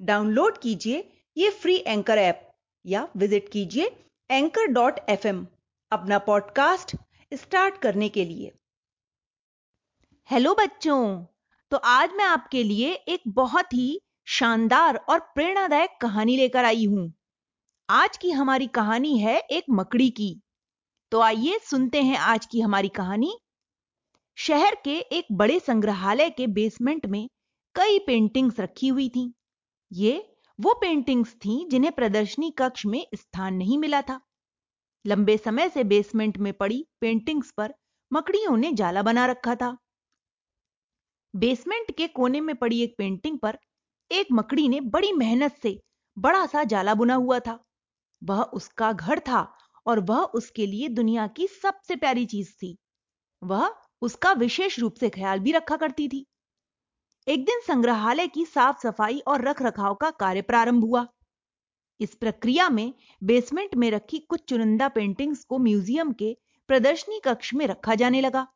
Download कीजिए ये free anchor app, या विज़िट कीजिए एंकर डॉट एफ़ अपना पॉडकास्ट स्टार्ट करने के लिए। हेलो बच्चों तो आज मैं आपके लिए एक बहुत ही शानदार और प्रेरणादायक कहानी लेकर आई हूँ। आज की हमारी कहानी है एक मकड़ी की। तो आइए सुनते हैं आज की हमारी कहानी। शहर के एक बड़े संग्रहालय के बेसमेंट में कई पेंटिंग्स रखी हुई थीं। ये वो पेंटिंग्स थीं जिन्हें प्रदर्शनी कक्ष में स्थान नहीं मिला था। लंबे समय से बेसमेंट में पड़ी पेंटिंग्स पर मकड़ियों ने जाला बना रखा था। बेसमेंट के कोने में पड़ी एक पेंटिंग पर एक मकड़ी ने बड़ी मेहनत से बड़ा सा जाला बुना हुआ था। वह उसका घर था और वह उसके लिए दुनिया की सबसे प्यारी चीज़ थी। वह उसका विशेष रूप से ख्याल भी रखा करती थी। एक दिन संग्रहालय की साफ़ सफ़ाई और रख रखाव का कार्य प्रारंभ हुआ। इस प्रक्रिया में बेसमेंट में रखी कुछ चुनिंदा पेंटिंग्स को म्यूज़ियम के प्रदर्शनी कक्ष में रखा जाने लगा।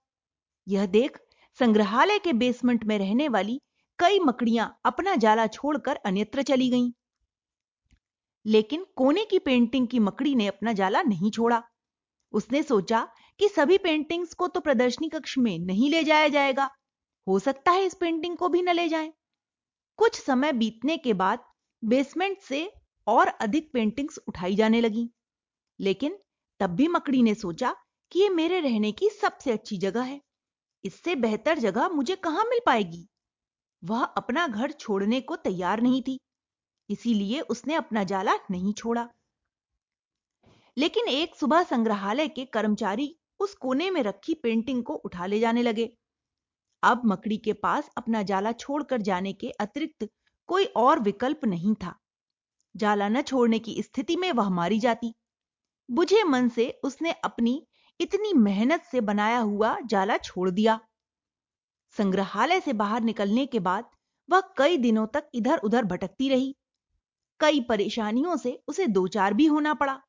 यह देख संग्रहालय के बेसमेंट में रहने वाली कई मकड़ियाँ अपना जाला छोड़कर अन्यत्र चली गईं। लेकिन कोने की पेंटिंग की मकड़ी ने अपना जाला नहीं छोड़ा। उसने सोचा कि सभी पेंटिंग्स को तो प्रदर्शनी कक्ष में नहीं ले जाया जाएगा। हो सकता है इस पेंटिंग को भी न ले जाएँ। कुछ समय बीतने के बाद बेसमेंट से और अधिक पेंटिंग्स उठाई जाने लगी। लेकिन तब भी मकड़ी ने सोचा कि ये मेरे रहने की सबसे अच्छी जगह है। इससे बेहतर जगह मुझे कहाँ मिल पाएगी? वह अपना घर छोड़ने को तैयार नहीं थी, इसीलिए उसने अपना जाला नहीं छोड़ा। लेकिन एक सुबह संग्रहालय के कर्मचारी उस कोने में रखी पेंटिंग को उठा ले जाने लगे। अब मकड़ी के पास अपना जाला छोड़कर जाने के अतिरिक्त कोई और विकल्प नहीं था। जाला न छोड़ने की स्थिति में वह मारी जाती। बुझे मन से उसने अपनी इतनी मेहनत से बनाया हुआ जाला छोड़ दिया। संग्रहालय से बाहर निकलने के बाद वह कई दिनों तक इधर उधर भटकती रही। कई परेशानियों से उसे दो चार भी होना पड़ा।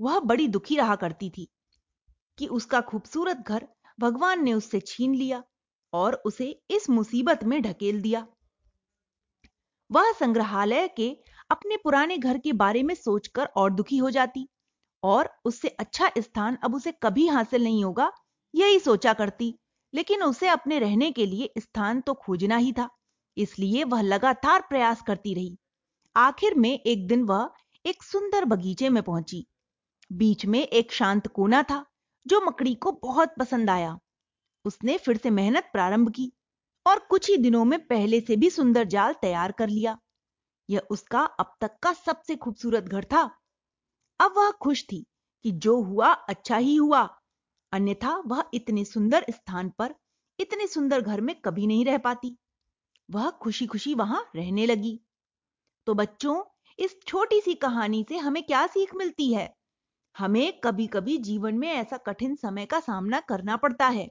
वह बड़ी दुखी रहा करती थी कि उसका खूबसूरत घर भगवान ने उससे छीन लिया। और उसे इस मुसीबत में ढकेल दिया। वह संग्रहालय के अपने पुराने घर के बारे में सोचकर और दुखी हो जाती और उससे अच्छा स्थान अब उसे कभी हासिल नहीं होगा, यही सोचा करती। लेकिन उसे अपने रहने के लिए स्थान तो खोजना ही था, इसलिए वह लगातार प्रयास करती रही। आखिर में एक दिन वह एक सुंदर बगीचे में पहुँची। बीच में एक शांत कोना था, जो मकड़ी को बहुत पसंद आया। उसने फिर से मेहनत प्रारंभ की और कुछ ही दिनों में पहले से भी सुंदर जाल तैयार कर लिया। यह उसका अब तक का सबसे खूबसूरत घर था। अब वह खुश थी कि जो हुआ अच्छा ही हुआ। अन्यथा वह इतने सुंदर स्थान पर, इतने सुंदर घर में कभी नहीं रह पाती। वह खुशी खुशी वहाँ रहने लगी। तो बच्चों, इस छोटी सी कहानी से हमें क्या सीख मिलती है? हमें कभी कभी जीवन में ऐसा कठिन समय का सामना करना पड़ता है।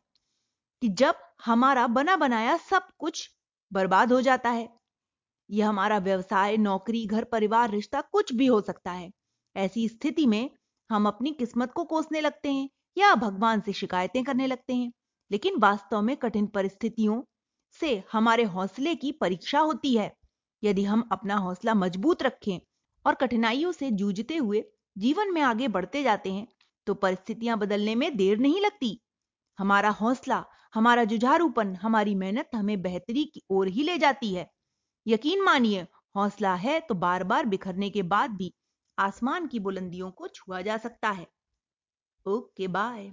कि जब हमारा बना बनाया सब कुछ बर्बाद हो जाता है। यह हमारा व्यवसाय, नौकरी, घर परिवार, रिश्ता कुछ भी हो सकता है। ऐसी स्थिति में हम अपनी किस्मत को कोसने लगते हैं या भगवान से शिकायतें करने लगते हैं। लेकिन वास्तव में कठिन परिस्थितियों से हमारे हौसले की परीक्षा होती है। यदि हम अपना हौसला मज़बूत रखें और कठिनाइयों से जूझते हुए जीवन में आगे बढ़ते जाते हैं तो परिस्थितियाँ बदलने में देर नहीं लगती। हमारा हौसला हमारा जुझारूपन, हमारी मेहनत हमें बेहतरी की ओर ही ले जाती है। यकीन मानिए, हौसला है तो बार बार बिखरने के बाद भी आसमान की बुलंदियों को छुआ जा सकता है। Okay, bye.